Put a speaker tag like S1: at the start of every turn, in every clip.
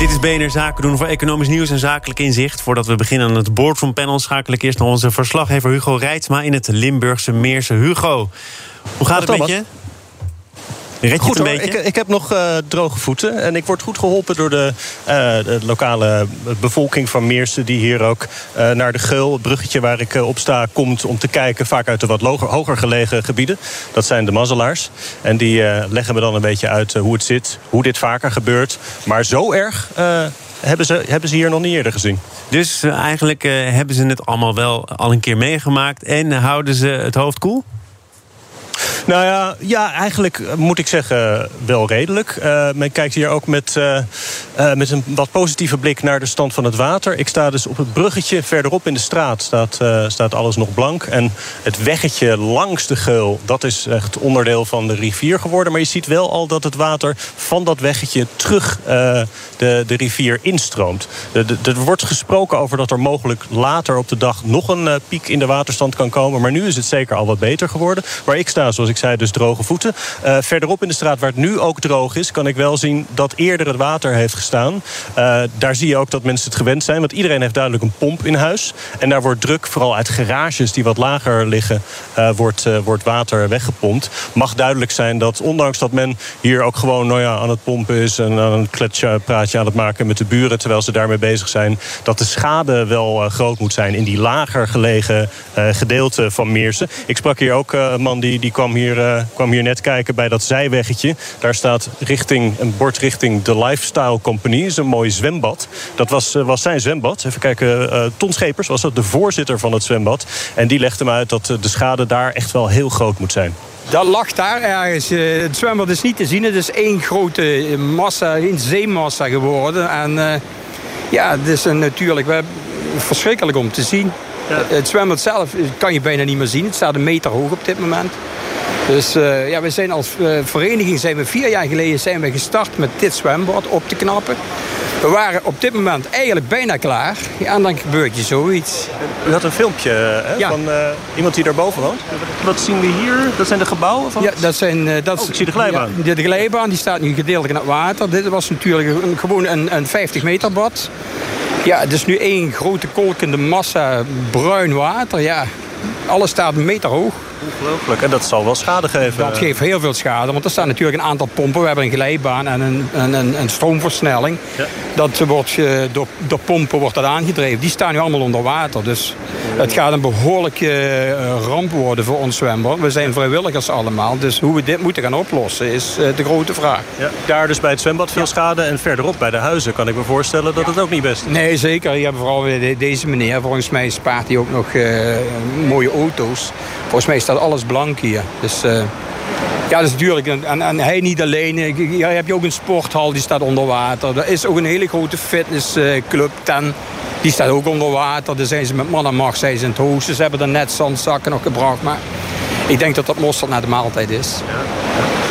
S1: Dit is BNR Zaken doen voor economisch nieuws en zakelijk inzicht. Voordat we beginnen aan het boardroom panel... schakel ik eerst naar onze verslaggever Hugo Reitsma... in het Limburgse Meerse. Hugo, hoe gaat het met je? Red je
S2: goed,
S1: het een
S2: hoor.
S1: beetje?
S2: Ik, ik heb nog eh, droge voeten. En ik word goed geholpen door de, eh, de lokale bevolking van Meersen... die hier ook eh, naar de Geul, het bruggetje waar ik op sta... komt om te kijken, vaak uit de wat loger, hoger gelegen gebieden. Dat zijn de mazzelaars. En die eh, leggen me dan een beetje uit hoe het zit, hoe dit vaker gebeurt. Maar zo erg eh, hebben, ze, hebben ze hier nog niet eerder gezien.
S1: Dus eigenlijk eh, hebben ze het allemaal wel al een keer meegemaakt... en houden ze het hoofd koel?
S2: Nou ja, ja, eigenlijk moet ik zeggen wel redelijk. Eh, men kijkt hier ook met, eh, eh, met een wat positieve blik naar de stand van het water. Ik sta dus op het bruggetje verderop in de straat. Staat, staat alles nog blank. En het weggetje langs de geul, dat is echt onderdeel van de rivier geworden. Maar je ziet wel al dat het water van dat weggetje terug de, de rivier instroomt. Er wordt gesproken over dat er mogelijk later op de dag nog een piek in de waterstand kan komen. Maar nu is het zeker al wat beter geworden. Waar ik sta, zoals ik zei, dus droge voeten. Eh, verderop in de straat, waar het nu ook droog is, kan ik wel zien dat eerder het water heeft gestaan. Eh, daar zie je ook dat mensen het gewend zijn. Want iedereen heeft duidelijk een pomp in huis. En daar wordt druk, vooral uit garages die wat lager liggen, eh, wordt, wordt water weggepompt. Mag duidelijk zijn dat, ondanks dat men hier ook gewoon nou ja, aan het pompen is en aan een kletspraatje aan het maken met de buren terwijl ze daarmee bezig zijn, dat de schade wel groot moet zijn in die lager gelegen gedeelte van Meersen. Ik sprak hier ook een man die, die kwam, hier, eh, kwam hier net kijken bij dat zijweggetje. Daar staat richting, een bord richting de Lifestyle Company. Dat is een mooi zwembad. Dat was, eh, was zijn zwembad. Even kijken, eh Ton Schepers was dat de voorzitter van het zwembad. En die legde me uit dat de schade daar echt wel heel groot moet zijn.
S3: Dat lag daar ergens. Eh, Het zwembad is niet te zien. Het is één grote massa, één zeemassa geworden. En eh, ja, het is een, natuurlijk verschrikkelijk om te zien. Het zwembad zelf kan je bijna niet meer zien. Het staat een meter hoog op dit moment. Dus eh, ja, we zijn als eh, vereniging zijn we vier jaar geleden zijn we gestart met dit zwembad op te knappen. We waren op dit moment eigenlijk bijna klaar. Ja, en dan gebeurt je zoiets.
S2: U had een filmpje hè,
S3: Ja.
S2: van eh, iemand die daarboven woont. Wat zien we hier? Dat zijn de gebouwen van
S3: Ja, dat zijn, dat
S2: Oh, ik zie de glijbaan.
S3: Ja, de glijbaan die staat nu gedeeltelijk in het water. Dit was natuurlijk een, gewoon een, een 50 meter bad. Ja, het is nu één grote kolkende massa bruin water. Ja, alles staat een meter hoog.
S2: Ongelooflijk. En dat zal wel schade geven.
S3: Dat geeft heel veel schade, want er staan natuurlijk een aantal pompen. We hebben een glijbaan en een, een, een, stroomversnelling.
S2: Ja.
S3: Dat wordt, door, door pompen wordt dat aangedreven. Die staan nu allemaal onder water. Dus het gaat een behoorlijke eh, ramp worden voor ons zwembad. We zijn vrijwilligers allemaal. Dus hoe we dit moeten gaan oplossen is eh, de grote vraag.
S2: Ja. Daar dus bij het zwembad veel schade. En verderop bij de huizen kan ik me voorstellen dat het ook niet best is.
S3: Nee, zeker. Je hebt vooral deze meneer. Volgens mij spaart hij ook nog eh, mooie auto's. Volgens mij staat alles blank hier. Dus eh, ja, dat is natuurlijk. En, en, hij niet alleen. Eh, Ja, heb je ook een sporthal, die staat onder water. Er is ook een hele grote fitnessclub, Ten. Die staat ook onder water. Daar zijn ze met man en macht zijn ze in het hoogste. Ze hebben er net zandzakken nog gebracht. Maar ik denk dat dat mosterd naar de maaltijd is.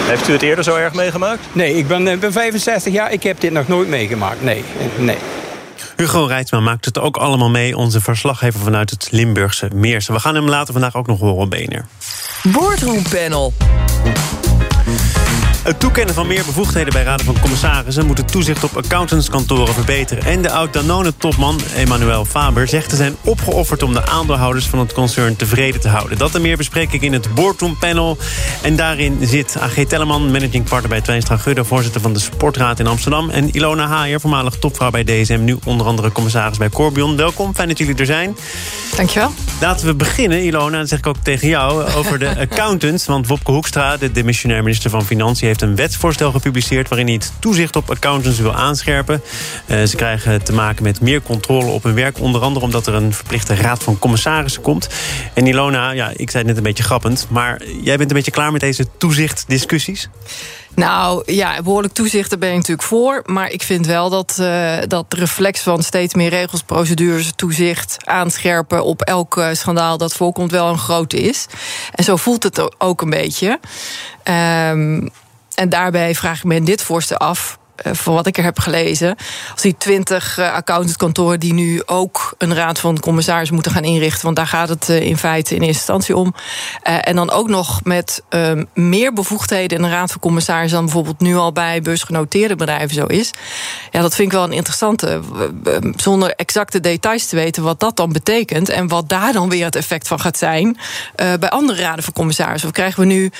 S2: Heeft u het eerder zo erg meegemaakt?
S3: Nee, ik ben, ik ben 65 jaar. Ik heb dit nog nooit meegemaakt. Nee, nee.
S1: Hugo Reitsma maakt het ook allemaal mee, onze verslaggever vanuit het Limburgse Meersen. We gaan hem later vandaag ook nog horen op BNR. Het toekennen van meer bevoegdheden bij raden van commissarissen... moet het toezicht op accountantskantoren verbeteren. En de oud-Danone-topman Emmanuel Faber zegt te zijn opgeofferd... om de aandeelhouders van het concern tevreden te houden. Dat en meer bespreek ik in het Boardroom Panel. En daarin zit AG Telleman, managing partner bij Twijnstra Gudde... voorzitter van de Sportraad in Amsterdam. En Ilona Haier, voormalig topvrouw bij DSM... nu onder andere commissaris bij Corbion. Welkom, fijn dat jullie er zijn.
S4: Dankjewel.
S1: Laten we beginnen, Ilona, dat zeg ik ook tegen jou, over de accountants. Want Wopke Hoekstra, de demissionair minister van Financiën... heeft een wetsvoorstel gepubliceerd... waarin hij het toezicht op accountants wil aanscherpen. Uh, ze krijgen te maken met meer controle op hun werk. Onder andere omdat er een verplichte raad van commissarissen komt. En Ilona, ja, ik zei het net een beetje grappend... maar jij bent een beetje klaar met deze toezichtdiscussies?
S4: Nou ja, behoorlijk toezicht, daar ben ik natuurlijk voor. Maar ik vind wel dat, uh, dat de reflex van steeds meer regels, procedures, toezicht aanscherpen op elk uh, schandaal dat voorkomt wel een grote is. En zo voelt het ook een beetje. Um, en daarbij vraag ik me in dit voorstel af eh, van wat ik er heb gelezen, als die twintig uh, accountantskantoren die nu ook een raad van commissaris moeten gaan inrichten, want daar gaat het uh, in feite in eerste instantie om. en dan ook nog met ehm, meer bevoegdheden in een raad van commissaris dan bijvoorbeeld nu al bij beursgenoteerde bedrijven zo is. Ja, dat vind ik wel een interessante. Zonder exacte details te weten wat dat dan betekent en wat daar dan weer het effect van gaat zijn bij andere raden van commissarissen. Of krijgen we nu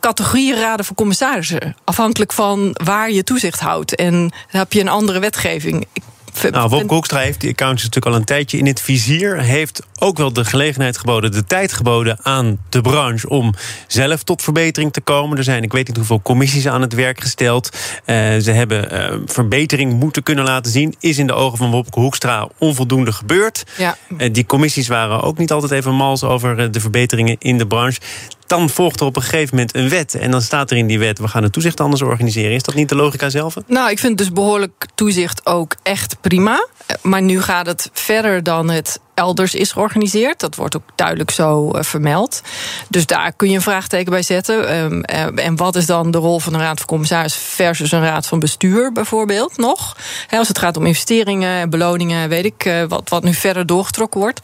S4: categorieën raden van commissarissen, afhankelijk van waar je toezicht houdt? En dan heb je een andere wetgeving. Ik
S1: nou, Wop Hoekstra heeft die accountants natuurlijk al een tijdje in het vizier. Heeft ook wel de gelegenheid geboden, de tijd geboden aan de branche om zelf tot verbetering te komen. Er zijn, ik weet niet hoeveel commissies aan het werk gesteld. Uh, ze hebben uh, verbetering moeten kunnen laten zien. Is in de ogen van Wopke Hoekstra onvoldoende gebeurd. Ja. Uh, die commissies waren ook niet altijd even mals over de verbeteringen in de branche dan volgt er op een gegeven moment een wet. En dan staat er in die wet, we gaan het toezicht anders organiseren. Is dat niet de logica zelf?
S4: Nou, ik vind dus behoorlijk toezicht ook echt prima. Maar nu gaat het verder dan het elders is georganiseerd. Dat wordt ook duidelijk zo uh, vermeld. Dus daar kun je een vraagteken bij zetten. Um, uh, en wat is dan de rol van een raad van commissaris versus een raad van bestuur bijvoorbeeld nog? Als het gaat om investeringen en beloningen, weet ik uh, wat, wat nu verder doorgetrokken wordt.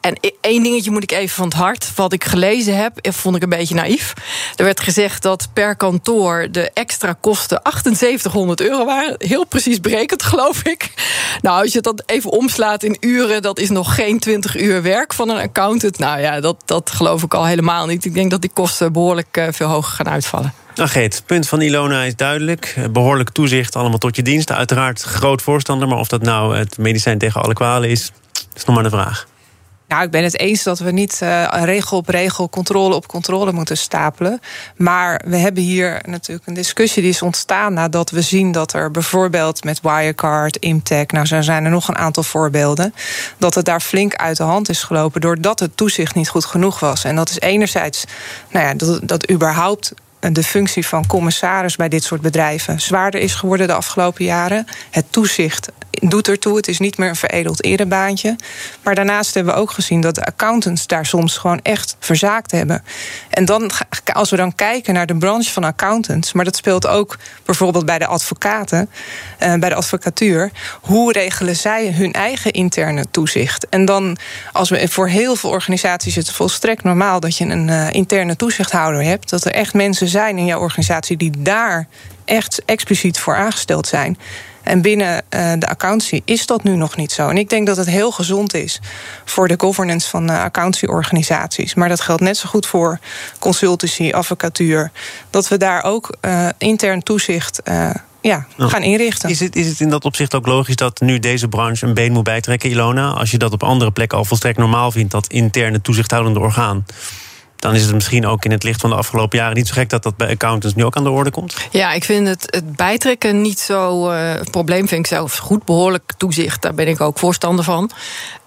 S4: En één dingetje moet ik even van het hart. Wat ik gelezen heb, vond ik een beetje naïef. Er werd gezegd dat per kantoor de extra kosten 7800 euro waren. Heel precies berekend, geloof ik. Nou, als je dat even omslaat in uren, dat is nog geen 20 uur werk van een accountant. Nou ja, dat, dat geloof ik al helemaal niet. Ik denk dat die kosten behoorlijk uh, veel hoger gaan uitvallen.
S1: Ach, het punt van Ilona is duidelijk. Behoorlijk toezicht, allemaal tot je dienst. Uiteraard groot voorstander, maar of dat nou het medicijn tegen alle kwalen is, is nog maar de vraag.
S5: Nou, ik ben het eens dat we niet uh, regel op regel, controle op controle moeten stapelen. Maar we hebben hier natuurlijk een discussie die is ontstaan nadat we zien dat er bijvoorbeeld met Wirecard, Imtech, nou zo zijn er nog een aantal voorbeelden, dat het daar flink uit de hand is gelopen doordat het toezicht niet goed genoeg was. En dat is enerzijds, nou ja, dat, dat überhaupt de functie van commissaris bij dit soort bedrijven zwaarder is geworden de afgelopen jaren. Het toezicht doet ertoe. Het is niet meer een veredeld erebaantje. Maar daarnaast hebben we ook gezien dat de accountants daar soms gewoon echt verzaakt hebben. En dan, als we dan kijken naar de branche van accountants, maar dat speelt ook bijvoorbeeld bij de advocaten, eh, bij de advocatuur, hoe regelen zij hun eigen interne toezicht? En dan, als we voor heel veel organisaties is het volstrekt normaal dat je een uh, interne toezichthouder hebt, dat er echt mensen zijn in jouw organisatie die daar echt expliciet voor aangesteld zijn. En binnen uh, de accountancy is dat nu nog niet zo. En ik denk dat het heel gezond is voor de governance van uh, accountantieorganisaties. Maar dat geldt net zo goed voor consultancy, advocatuur. Dat we daar ook uh, intern toezicht ja, gaan inrichten.
S1: Is het, is het in dat opzicht ook logisch dat nu deze branche een been moet bijtrekken, Ilona? Als je dat op andere plekken al volstrekt normaal vindt, dat interne toezichthoudende orgaan dan is het misschien ook in het licht van de afgelopen jaren niet zo gek dat dat bij accountants nu ook aan de orde komt.
S4: Ja, ik vind het, het bijtrekken niet zo. Uh, het probleem vind ik zelfs goed. Behoorlijk toezicht, daar ben ik ook voorstander van.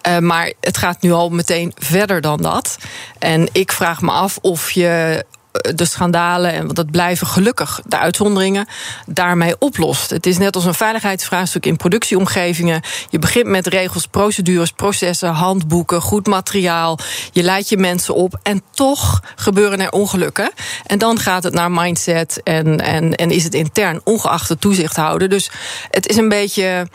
S4: Uh, maar het gaat nu al meteen verder dan dat. En ik vraag me af of je de schandalen, en dat blijven gelukkig de uitzonderingen, daarmee oplost. Het is net als een veiligheidsvraagstuk in productieomgevingen. Je begint met regels, procedures, processen, handboeken, goed materiaal. Je leidt je mensen op en toch gebeuren er ongelukken. En dan gaat het naar mindset en, en, en is het intern ongeacht de toezicht houden. Dus het is een beetje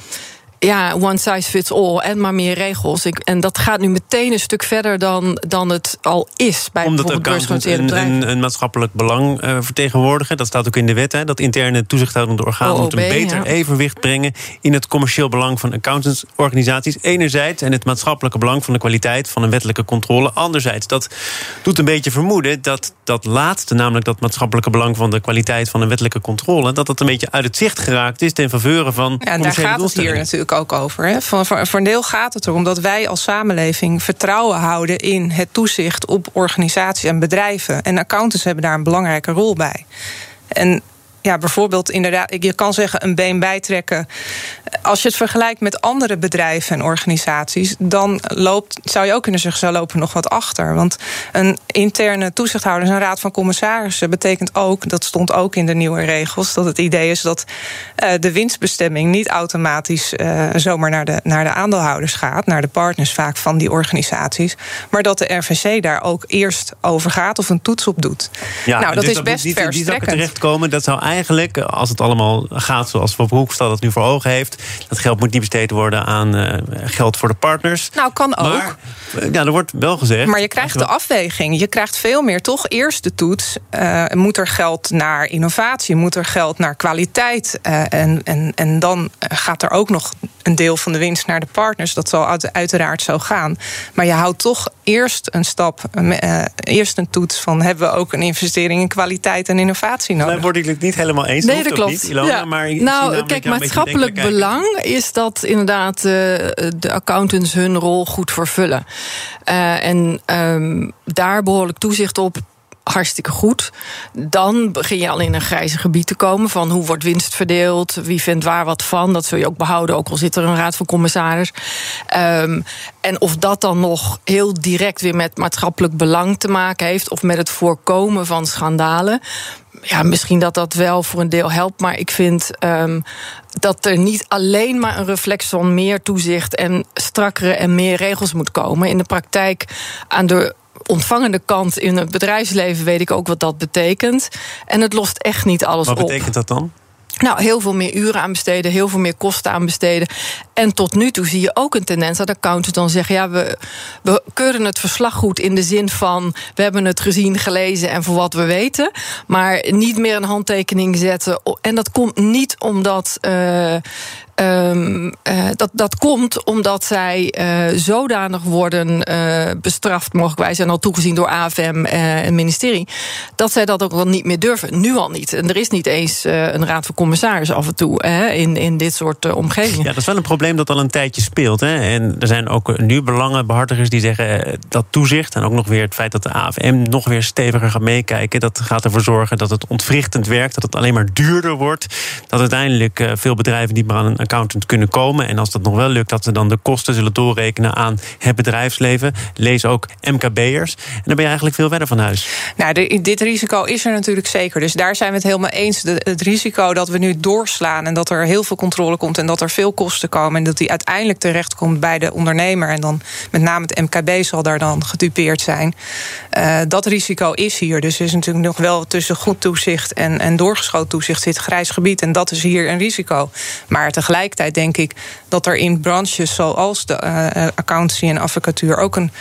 S4: ja, one size fits all en maar meer regels. Ik, en dat gaat nu meteen een stuk verder dan, dan het al is bij
S1: Omdat accountants een, een, een, maatschappelijk belang uh, vertegenwoordigen. Dat staat ook in de wet. Hè, dat interne toezichthoudende organen moeten een beter evenwicht brengen in het commercieel belang van accountantsorganisaties. Enerzijds en het maatschappelijke belang van de kwaliteit van een wettelijke controle. Anderzijds, dat doet een beetje vermoeden dat dat laatste, namelijk dat maatschappelijke belang van de kwaliteit van een wettelijke controle, dat dat een beetje uit het zicht geraakt is ten faveur van.
S5: Ja, daar gaat het hier natuurlijk ook over. Hè. Voor, voor, voor een deel gaat het erom dat wij als samenleving vertrouwen houden in het toezicht op organisaties en bedrijven. En accountants hebben daar een belangrijke rol bij. En ja, bijvoorbeeld inderdaad, je kan zeggen een been bijtrekken. Als je het vergelijkt met andere bedrijven en organisaties, dan loopt, zou je ook kunnen zeggen, ze lopen nog wat achter. Want een interne toezichthouder, een raad van commissarissen, betekent ook, dat stond ook in de nieuwe regels, dat het idee is dat uh, de winstbestemming niet automatisch uh, zomaar naar de, naar de aandeelhouders gaat, naar de partners vaak van die organisaties, maar dat de RVC daar ook eerst over gaat of een toets op doet.
S1: Ja,
S5: nou, dat
S1: dus
S5: is best
S1: niet,
S5: verstrekkend.
S1: Die zou terechtkomen, dat zou eigenlijk, als het allemaal gaat zoals Van Broekstad het nu voor ogen heeft, dat geld moet niet besteed worden aan uh, geld voor de partners.
S5: Nou, kan ook.
S1: Maar, ja, er wordt wel gezegd.
S5: Maar je krijgt de afweging. Je krijgt veel meer toch eerst de toets. Uh, moet er geld naar innovatie? Moet er geld naar kwaliteit? Uh, en, en, en dan gaat er ook nog een deel van de winst naar de partners. Dat zal uiteraard zo gaan. Maar je houdt toch eerst een stap, uh, eerst een toets van hebben we ook een investering in kwaliteit en innovatie nodig.
S1: Dan word ik het niet helemaal eens.
S4: Nee, dat klopt.
S1: Niet, Ilona,
S4: ja.
S1: maar
S4: nou, kijk, maatschappelijk belang is dat inderdaad uh, de accountants hun rol goed vervullen. Uh, en um, daar behoorlijk toezicht op hartstikke goed. Dan begin je al in een grijze gebied te komen van hoe wordt winst verdeeld, wie vindt waar wat van. Dat zul je ook behouden, ook al zit er een raad van commissaris. Um, en of dat dan nog heel direct weer met maatschappelijk belang te maken heeft, of met het voorkomen van schandalen. Ja, misschien dat dat wel voor een deel helpt, maar ik vind um, dat er niet alleen maar een reflex van meer toezicht en strakkere en meer regels moet komen. In de praktijk aan de ontvangende kant in het bedrijfsleven weet ik ook wat dat betekent. En het lost echt niet alles op.
S1: Wat betekent dat dan?
S4: Nou, heel veel meer uren aan besteden, heel veel meer kosten aan besteden. En tot nu toe zie je ook een tendens dat accountants dan zeggen: ja, we, we keuren het verslag goed in de zin van we hebben het gezien, gelezen en voor wat we weten. Maar niet meer een handtekening zetten. En dat komt niet omdat. Uh, Um, uh, dat, dat komt omdat zij uh, zodanig worden uh, bestraft, mogelijk zijn al toegezien door AFM en ministerie, dat zij dat ook wel niet meer durven. Nu al niet. En er is niet eens een raad van commissaris af en toe hè, in, in dit soort omgevingen.
S1: Ja, dat is wel een probleem dat al een tijdje speelt. Hè. En er zijn ook nu belangenbehartigers die zeggen dat toezicht en ook nog weer het feit dat de AFM nog weer steviger gaat meekijken, dat gaat ervoor zorgen dat het ontwrichtend werkt, dat het alleen maar duurder wordt, dat uiteindelijk veel bedrijven niet meer aan accountant kunnen komen. En als dat nog wel lukt, dat ze dan de kosten zullen doorrekenen aan het bedrijfsleven. Lees ook MKB'ers. En dan ben je eigenlijk veel verder van huis.
S5: Nou, dit risico is er natuurlijk zeker. Dus daar zijn we het helemaal eens. Het risico dat we nu doorslaan en dat er heel veel controle komt en dat er veel kosten komen en dat die uiteindelijk terechtkomt bij de ondernemer. En dan met name het MKB zal daar dan gedupeerd zijn. Uh, dat risico is hier. Dus er is natuurlijk nog wel tussen goed toezicht en, en doorgeschoten toezicht zit grijs gebied. En dat is hier een risico. Maar tegelijkertijd denk ik dat er in branches zoals de uh, accountancy en advocatuur ook een,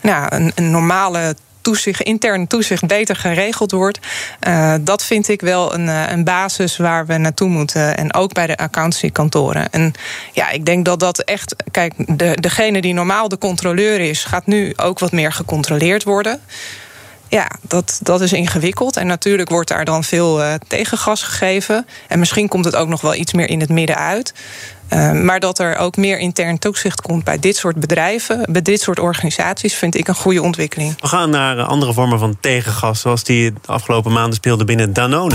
S5: nou, een, een normale toezicht, interne toezicht beter geregeld wordt. Uh, dat vind ik wel een, een basis waar we naartoe moeten. En ook bij de accountancykantoren. En ja, ik denk dat dat echt. Kijk, de, degene die normaal de controleur is, gaat nu ook wat meer gecontroleerd worden. Ja, dat, dat is ingewikkeld. En natuurlijk wordt daar dan veel uh, tegengas gegeven. En misschien komt het ook nog wel iets meer in het midden uit. Uh, maar dat er ook meer intern toezicht komt bij dit soort bedrijven, bij dit soort organisaties, vind ik een goede ontwikkeling.
S1: We gaan naar andere vormen van tegengas, zoals die de afgelopen maanden speelde binnen Danone.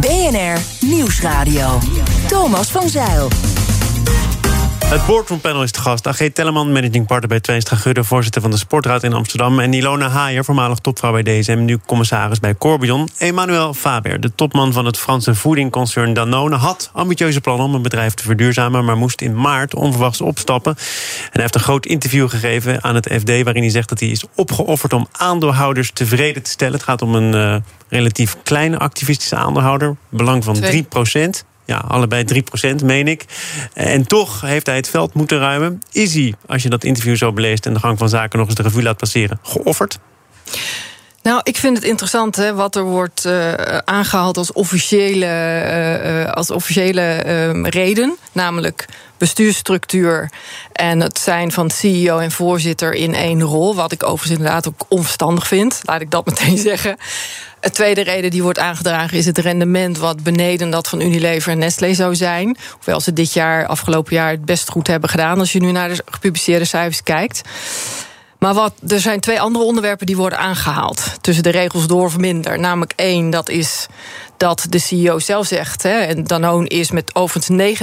S6: BNR Nieuwsradio. Thomas van Zeil.
S1: Het boardroompanel is te gast. AG Telleman, managing partner bij Tweenstra Gudde... voorzitter van de Sportraad in Amsterdam... en Ilona Haier, voormalig topvrouw bij DSM... nu commissaris bij Corbion. Emmanuel Faber, de topman van het Franse voedingconcern Danone... had ambitieuze plannen om een bedrijf te verduurzamen... maar moest in maart onverwachts opstappen. En hij heeft een groot interview gegeven aan het FD... waarin hij zegt dat hij is opgeofferd om aandeelhouders tevreden te stellen. Het gaat om een uh, relatief kleine activistische aandeelhouder. Belang van 3 procent. Ja, allebei 3%, meen ik. En toch heeft hij het veld moeten ruimen. Is hij, als je dat interview zo beleest en de gang van zaken nog eens de revue laat passeren, geofferd?
S4: Nou, ik vind het interessant hè, wat er wordt uh, aangehaald als officiële, uh, als officiële uh, reden. Namelijk bestuursstructuur en het zijn van CEO en voorzitter in één rol. Wat ik overigens inderdaad ook onverstandig vind. Laat ik dat meteen zeggen. De tweede reden die wordt aangedragen is het rendement wat beneden dat van Unilever en Nestlé zou zijn. Hoewel ze dit jaar, afgelopen jaar, het best goed hebben gedaan als je nu naar de gepubliceerde cijfers kijkt. Maar wat, er zijn twee andere onderwerpen die worden aangehaald. Tussen de regels door of minder. Namelijk één, dat is dat de CEO zelf zegt. Hè, en Danone is met overigens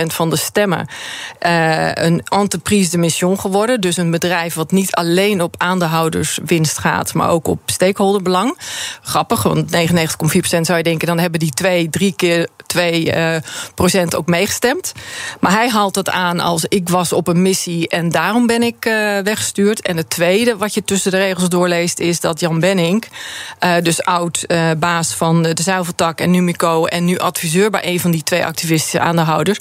S4: 99,4% van de stemmen uh, een entreprise de mission geworden. Dus een bedrijf wat niet alleen op aandeelhouderswinst gaat, maar ook op stakeholderbelang. Grappig, want 99,4% zou je denken, dan hebben die twee, drie keer 2 uh, procent ook meegestemd. Maar hij haalt het aan als ik was op een missie en daarom ben ik uh, weggestuurd. En het tweede wat je tussen de regels doorleest is dat Jan Benning, uh, dus oud baas van de zuiveltak en Numico en nu adviseur bij een van die twee activistische aandeelhouders,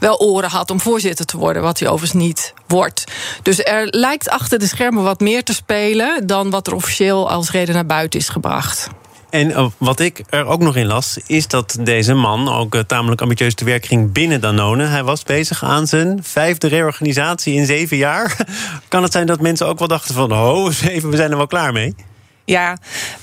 S4: wel oren had om voorzitter te worden, wat hij overigens niet wordt. Dus er lijkt achter de schermen wat meer te spelen dan wat er officieel als reden naar buiten is gebracht.
S1: En wat ik er ook nog in las, is dat deze man ook tamelijk ambitieus te werk ging binnen Danone. Hij was bezig aan zijn vijfde reorganisatie in zeven jaar. Kan het zijn dat mensen ook wel dachten van, oh, even, we zijn er wel klaar mee?
S5: Ja,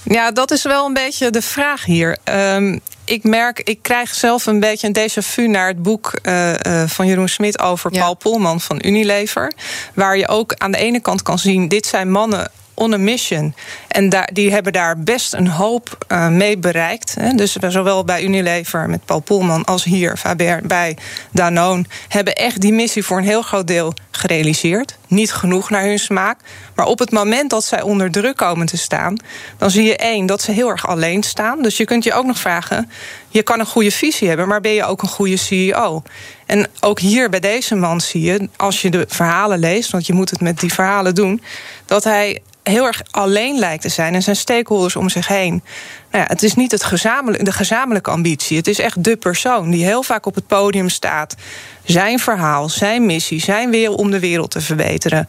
S5: ja, dat is wel een beetje de vraag hier. Um, ik merk, ik krijg zelf een beetje een déjà vu naar het boek uh, uh, van Jeroen Smit over ja. Paul Polman van Unilever. Waar je ook aan de ene kant kan zien, dit zijn mannen on a mission. En daar, die hebben daar best een hoop uh, mee bereikt. Hè. Dus zowel bij Unilever met Paul Polman als hier Faber bij Danone hebben echt die missie voor een heel groot deel gerealiseerd. Niet genoeg naar hun smaak. Maar op het moment dat zij onder druk komen te staan, dan zie je één dat ze heel erg alleen staan. Dus je kunt je ook nog vragen: je kan een goede visie hebben, maar ben je ook een goede CEO? En ook hier bij deze man zie je, als je de verhalen leest, want je moet het met die verhalen doen, dat hij heel erg alleen lijkt te zijn en zijn stakeholders om zich heen. Nou ja, het is niet het gezamenlijk, de gezamenlijke ambitie. Het is echt de persoon die heel vaak op het podium staat. Zijn verhaal, zijn missie, zijn wil om de wereld te verbeteren.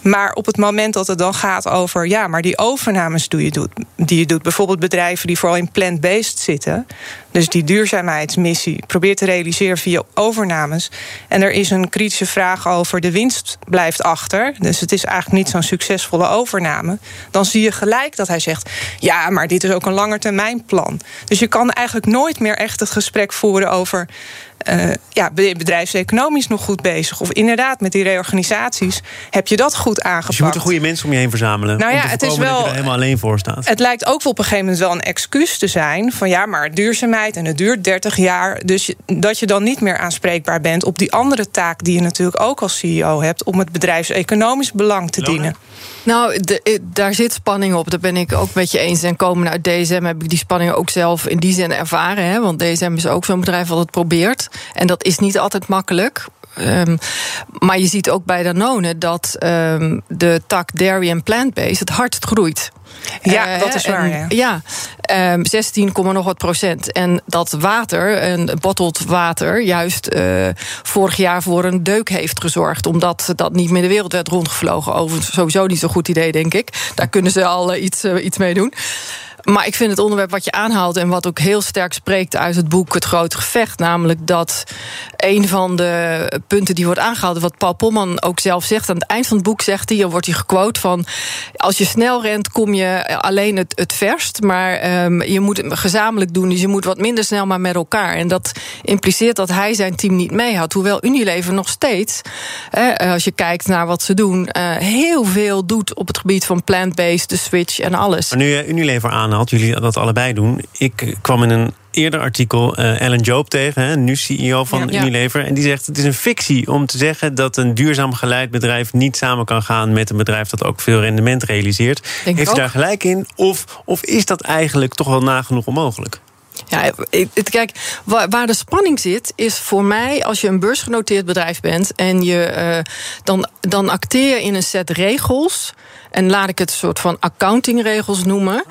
S5: Maar op het moment dat het dan gaat over, ja, maar die overnames die je doet, die je doet bijvoorbeeld bedrijven die vooral in plant-based zitten, dus die duurzaamheidsmissie probeert te realiseren via overnames. En er is een kritische vraag over de winst blijft achter. Dus het is eigenlijk niet zo'n succesvolle overname. Dan zie je gelijk dat hij zegt: ja, maar dit is ook een langetermijnplan. Dus je kan eigenlijk nooit meer echt het gesprek voeren over uh, ja, bedrijfseconomisch nog goed bezig? Of inderdaad, met die reorganisaties heb je dat goed aangepakt? Dus
S1: je moet een goede mensen om je heen verzamelen.
S5: Nou ja, het is wel.
S1: Dat je er helemaal alleen voor staat.
S5: Het lijkt ook wel op een gegeven moment wel een excuus te zijn. Van ja, maar duurzaamheid en het duurt 30 jaar. Dus dat je dan niet meer aanspreekbaar bent op die andere taak die je natuurlijk ook als CEO hebt. om het bedrijfseconomisch belang te dienen.
S4: Nou, de, daar zit spanning op. Daar ben ik ook met je eens. En komen uit DSM heb ik die spanning ook zelf in die zin ervaren. Hè? Want DSM is ook zo'n bedrijf wat het probeert. En dat is niet altijd makkelijk. Um, maar je ziet ook bij Danone dat um, de tak dairy en plant-based het hardst groeit.
S5: Ja, uh, dat is waar.
S4: En, ja, ja um, 16, nog wat procent. En dat water, en bottled water, juist uh, vorig jaar voor een deuk heeft gezorgd. Omdat dat niet meer de wereld werd rondgevlogen. Overigens sowieso niet zo'n goed idee, denk ik. Daar kunnen ze al uh, iets, iets mee doen. Maar ik vind het onderwerp wat je aanhaalt en wat ook heel sterk spreekt uit het boek Het Grote Gevecht, namelijk dat een van de punten die wordt aangehaald, wat Paul Pomman ook zelf zegt, aan het eind van het boek zegt hij, wordt hij gequote van als je snel rent, kom je alleen het, verst, maar um, je moet het gezamenlijk doen, dus je moet wat minder snel maar met elkaar. En dat impliceert dat hij zijn team niet mee had, hoewel Unilever nog steeds, eh, als je kijkt naar wat ze doen, uh, heel veel doet op het gebied van plant-based, de switch en alles.
S1: Maar nu je Unilever aanhaalt, jullie dat allebei doen. Ik kwam in een eerder artikel uh, Ellen Joop tegen, hè, nu CEO van ja, Unilever. En die zegt: Het is een fictie om te zeggen dat een duurzaam geleid bedrijf niet samen kan gaan met een bedrijf dat ook veel rendement realiseert.
S4: Denk
S1: Heeft u daar gelijk in? Of, of is dat eigenlijk toch wel nagenoeg onmogelijk?
S4: Ja, kijk, waar de spanning zit, is voor mij als je een beursgenoteerd bedrijf bent en je uh, dan, dan acteer je in een set regels. En laat ik het een soort van accountingregels noemen.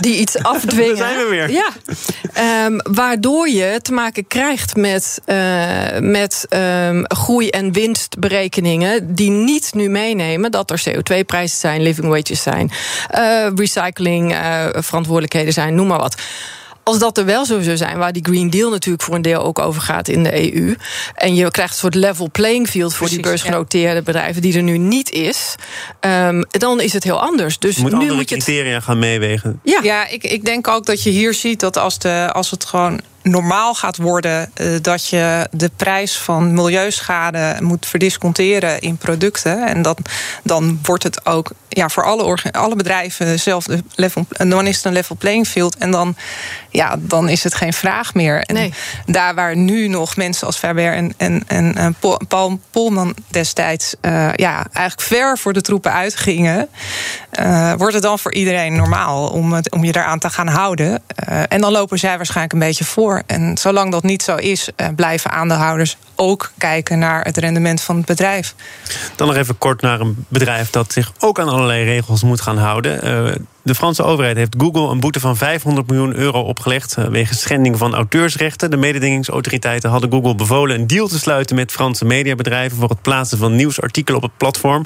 S4: Die iets afdwingen.
S1: Daar zijn we weer.
S4: Ja. Um, waardoor je te maken krijgt met, uh, met um, groei- en winstberekeningen. die niet nu meenemen dat er CO2-prijzen zijn, living wages zijn, uh, recycling, uh, verantwoordelijkheden zijn, noem maar wat. Als dat er wel zo zou zijn, waar die Green Deal natuurlijk voor een deel ook over gaat in de EU. En je krijgt een soort level playing field voor
S5: Precies,
S4: die beursgenoteerde ja. bedrijven, die er nu niet is. Um, dan is het heel anders. Dus
S1: je moet
S4: nu
S1: andere
S4: moet je
S1: criteria gaan meewegen.
S5: Ja, ja ik, ik denk ook dat je hier ziet dat als, de, als het gewoon normaal gaat worden uh, dat je de prijs van milieuschade moet verdisconteren in producten. En dat, dan wordt het ook ja, voor alle, alle bedrijven hetzelfde level. Dan is het een level playing field. En dan, ja, dan is het geen vraag meer. En nee. daar waar nu nog mensen als Faber en, en, en Paul Polman destijds uh, ja, eigenlijk ver voor de troepen uitgingen, uh, wordt het dan voor iedereen normaal om, het, om je eraan te gaan houden. En dan lopen zij waarschijnlijk een beetje voor. En zolang dat niet zo is, blijven aandeelhouders ook kijken naar het rendement van het bedrijf.
S1: Dan nog even kort naar een bedrijf dat zich ook aan allerlei regels moet gaan houden. De Franse overheid heeft Google een boete van 500 miljoen euro opgelegd eh, wegens schending van auteursrechten. De mededingingsautoriteiten hadden Google bevolen een deal te sluiten met Franse mediabedrijven voor het plaatsen van nieuwsartikelen op het platform.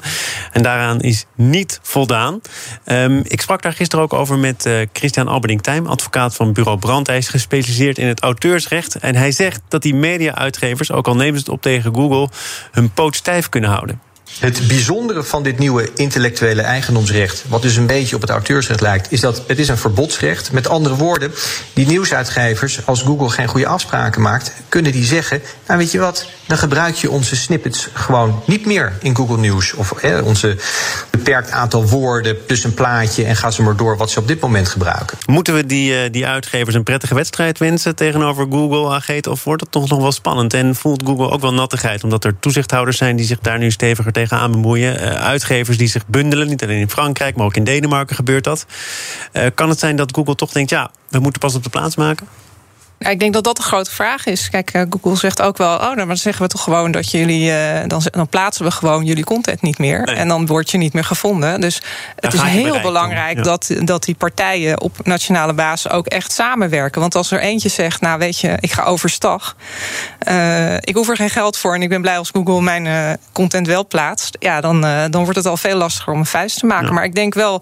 S1: En daaraan is niet voldaan. Um, ik sprak daar gisteren ook over met uh, Christian Alberding-Tijm, advocaat van bureau Brand. Hij is gespecialiseerd in het auteursrecht. En hij zegt dat die media-uitgevers, ook al nemen ze het op tegen Google, hun poot stijf kunnen houden.
S7: Het bijzondere van dit nieuwe intellectuele eigendomsrecht, wat dus een beetje op het auteursrecht lijkt, is dat het is een verbodsrecht. Met andere woorden, die nieuwsuitgevers, als Google geen goede afspraken maakt, kunnen die zeggen: Nou, weet je wat, dan gebruik je onze snippets gewoon niet meer in Google News. Of onze beperkt aantal woorden plus een plaatje en ga ze maar door wat ze op dit moment gebruiken.
S1: Moeten we die, uh, die uitgevers een prettige wedstrijd wensen tegenover Google, Ageet? Of wordt het toch nog wel spannend? En voelt Google ook wel nattigheid, omdat er toezichthouders zijn die zich daar nu steviger tegenaan bemoeien? Uh, uitgevers die zich bundelen, niet alleen in Frankrijk, maar ook in Denemarken gebeurt dat. Uh, kan het zijn dat Google toch denkt, ja, we moeten pas op de plaats maken?
S5: Ja, ik denk dat dat de grote vraag is. Kijk, eh, Google zegt ook wel: oh, nou, dan zeggen we toch gewoon dat jullie. Uh, dan, dan, plaatsen we gewoon jullie content niet meer. En dan word je niet meer gevonden. Dus het is heel belangrijk dat, dat die partijen op nationale basis ook echt samenwerken. Want als er eentje zegt: Nou, weet je, ik ga overstag. Uh, ik hoef er geen geld voor en ik ben blij als Google mijn content wel plaatst. Ja, dan, dan wordt het al veel lastiger om een vuist te maken. Maar ik denk wel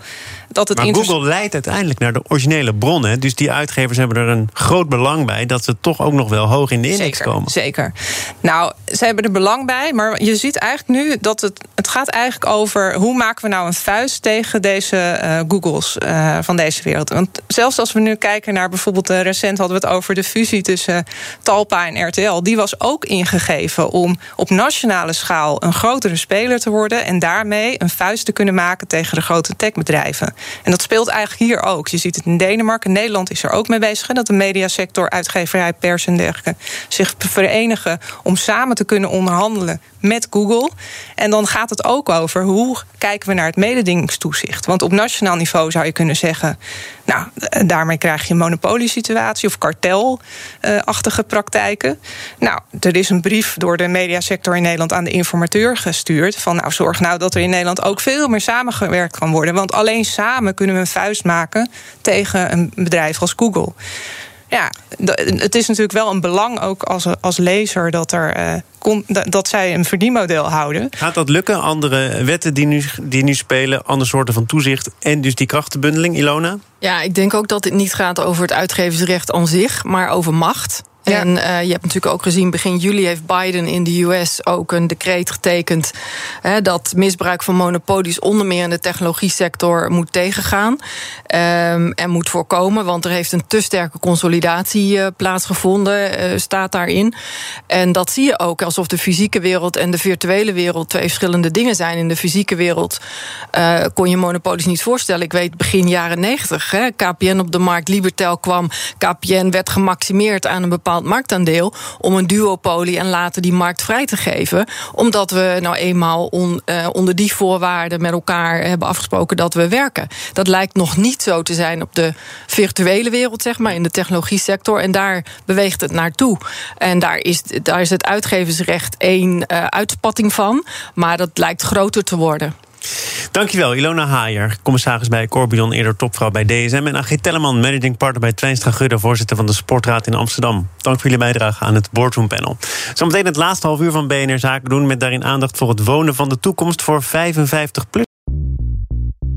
S5: dat het.
S1: Maar Google leidt uiteindelijk naar de originele bronnen. Dus die uitgevers hebben er een groot belang bij dat ze toch ook nog wel hoog in de index
S5: zeker,
S1: komen.
S5: Zeker. Nou, ze hebben er belang bij, maar je ziet eigenlijk nu dat het, het gaat eigenlijk over hoe maken we nou een vuist tegen deze uh, Googles uh, van deze wereld. Want zelfs als we nu kijken naar bijvoorbeeld, uh, recent hadden we het over de fusie tussen Talpa en RTL. Die was ook ingegeven om op nationale schaal een grotere speler te worden en daarmee een vuist te kunnen maken tegen de grote techbedrijven. En dat speelt eigenlijk hier ook. Je ziet het in Denemarken, Nederland is er ook mee bezig, dat de mediasector uitgeverij, pers en dergelijke zich verenigen om samen te kunnen onderhandelen met Google. En dan gaat het ook over hoe kijken we naar het mededingingstoezicht. Want op nationaal niveau zou je kunnen zeggen, nou, daarmee krijg je een monopoliesituatie of kartelachtige praktijken. Nou, er is een brief door de mediasector in Nederland aan de informateur gestuurd van, nou, zorg nou dat er in Nederland ook veel meer samengewerkt kan worden. Want alleen samen kunnen we een vuist maken tegen een bedrijf als Google ja, het is natuurlijk wel een belang ook als, als lezer dat, er, uh, dat zij een verdienmodel houden.
S1: Gaat dat lukken? Andere wetten die nu, die nu spelen, andere soorten van toezicht en dus die krachtenbundeling, Ilona?
S4: Ja, ik denk ook dat het niet gaat over het uitgeversrecht aan zich, maar over macht. En uh, je hebt natuurlijk ook gezien, begin juli heeft Biden in de US ook een decreet getekend hè, dat misbruik van monopolies onder meer in de technologie sector moet tegengaan um, en moet voorkomen. Want er heeft een te sterke consolidatie uh, plaatsgevonden, uh, staat daarin. En dat zie je ook alsof de fysieke wereld en de virtuele wereld twee verschillende dingen zijn. In de fysieke wereld kon je monopolies niet voorstellen. Ik weet begin jaren negentig, KPN op de markt, Libertel kwam, KPN werd gemaximeerd aan een bepaald marktaandeel om een duopolie en later die markt vrij te geven. Omdat we nou eenmaal uh, onder die voorwaarden met elkaar hebben afgesproken dat we werken. Dat lijkt nog niet zo te zijn op de virtuele wereld, zeg maar, in de technologie sector. En daar beweegt het naartoe. En daar is, daar is het uitgeversrecht één uh, uitspatting van. Maar dat lijkt groter te worden.
S1: Dankjewel, Ilona Haier, commissaris bij Corbion, eerder topvrouw bij DSM. En Agit Telleman, managing partner bij Twijnstra Gudde, voorzitter van de Sportraad in Amsterdam. Dank voor jullie bijdrage aan het Boardroom Panel. Zometeen het laatste half uur van BNR Zaken doen, met daarin aandacht voor het wonen van de toekomst voor 55 plus.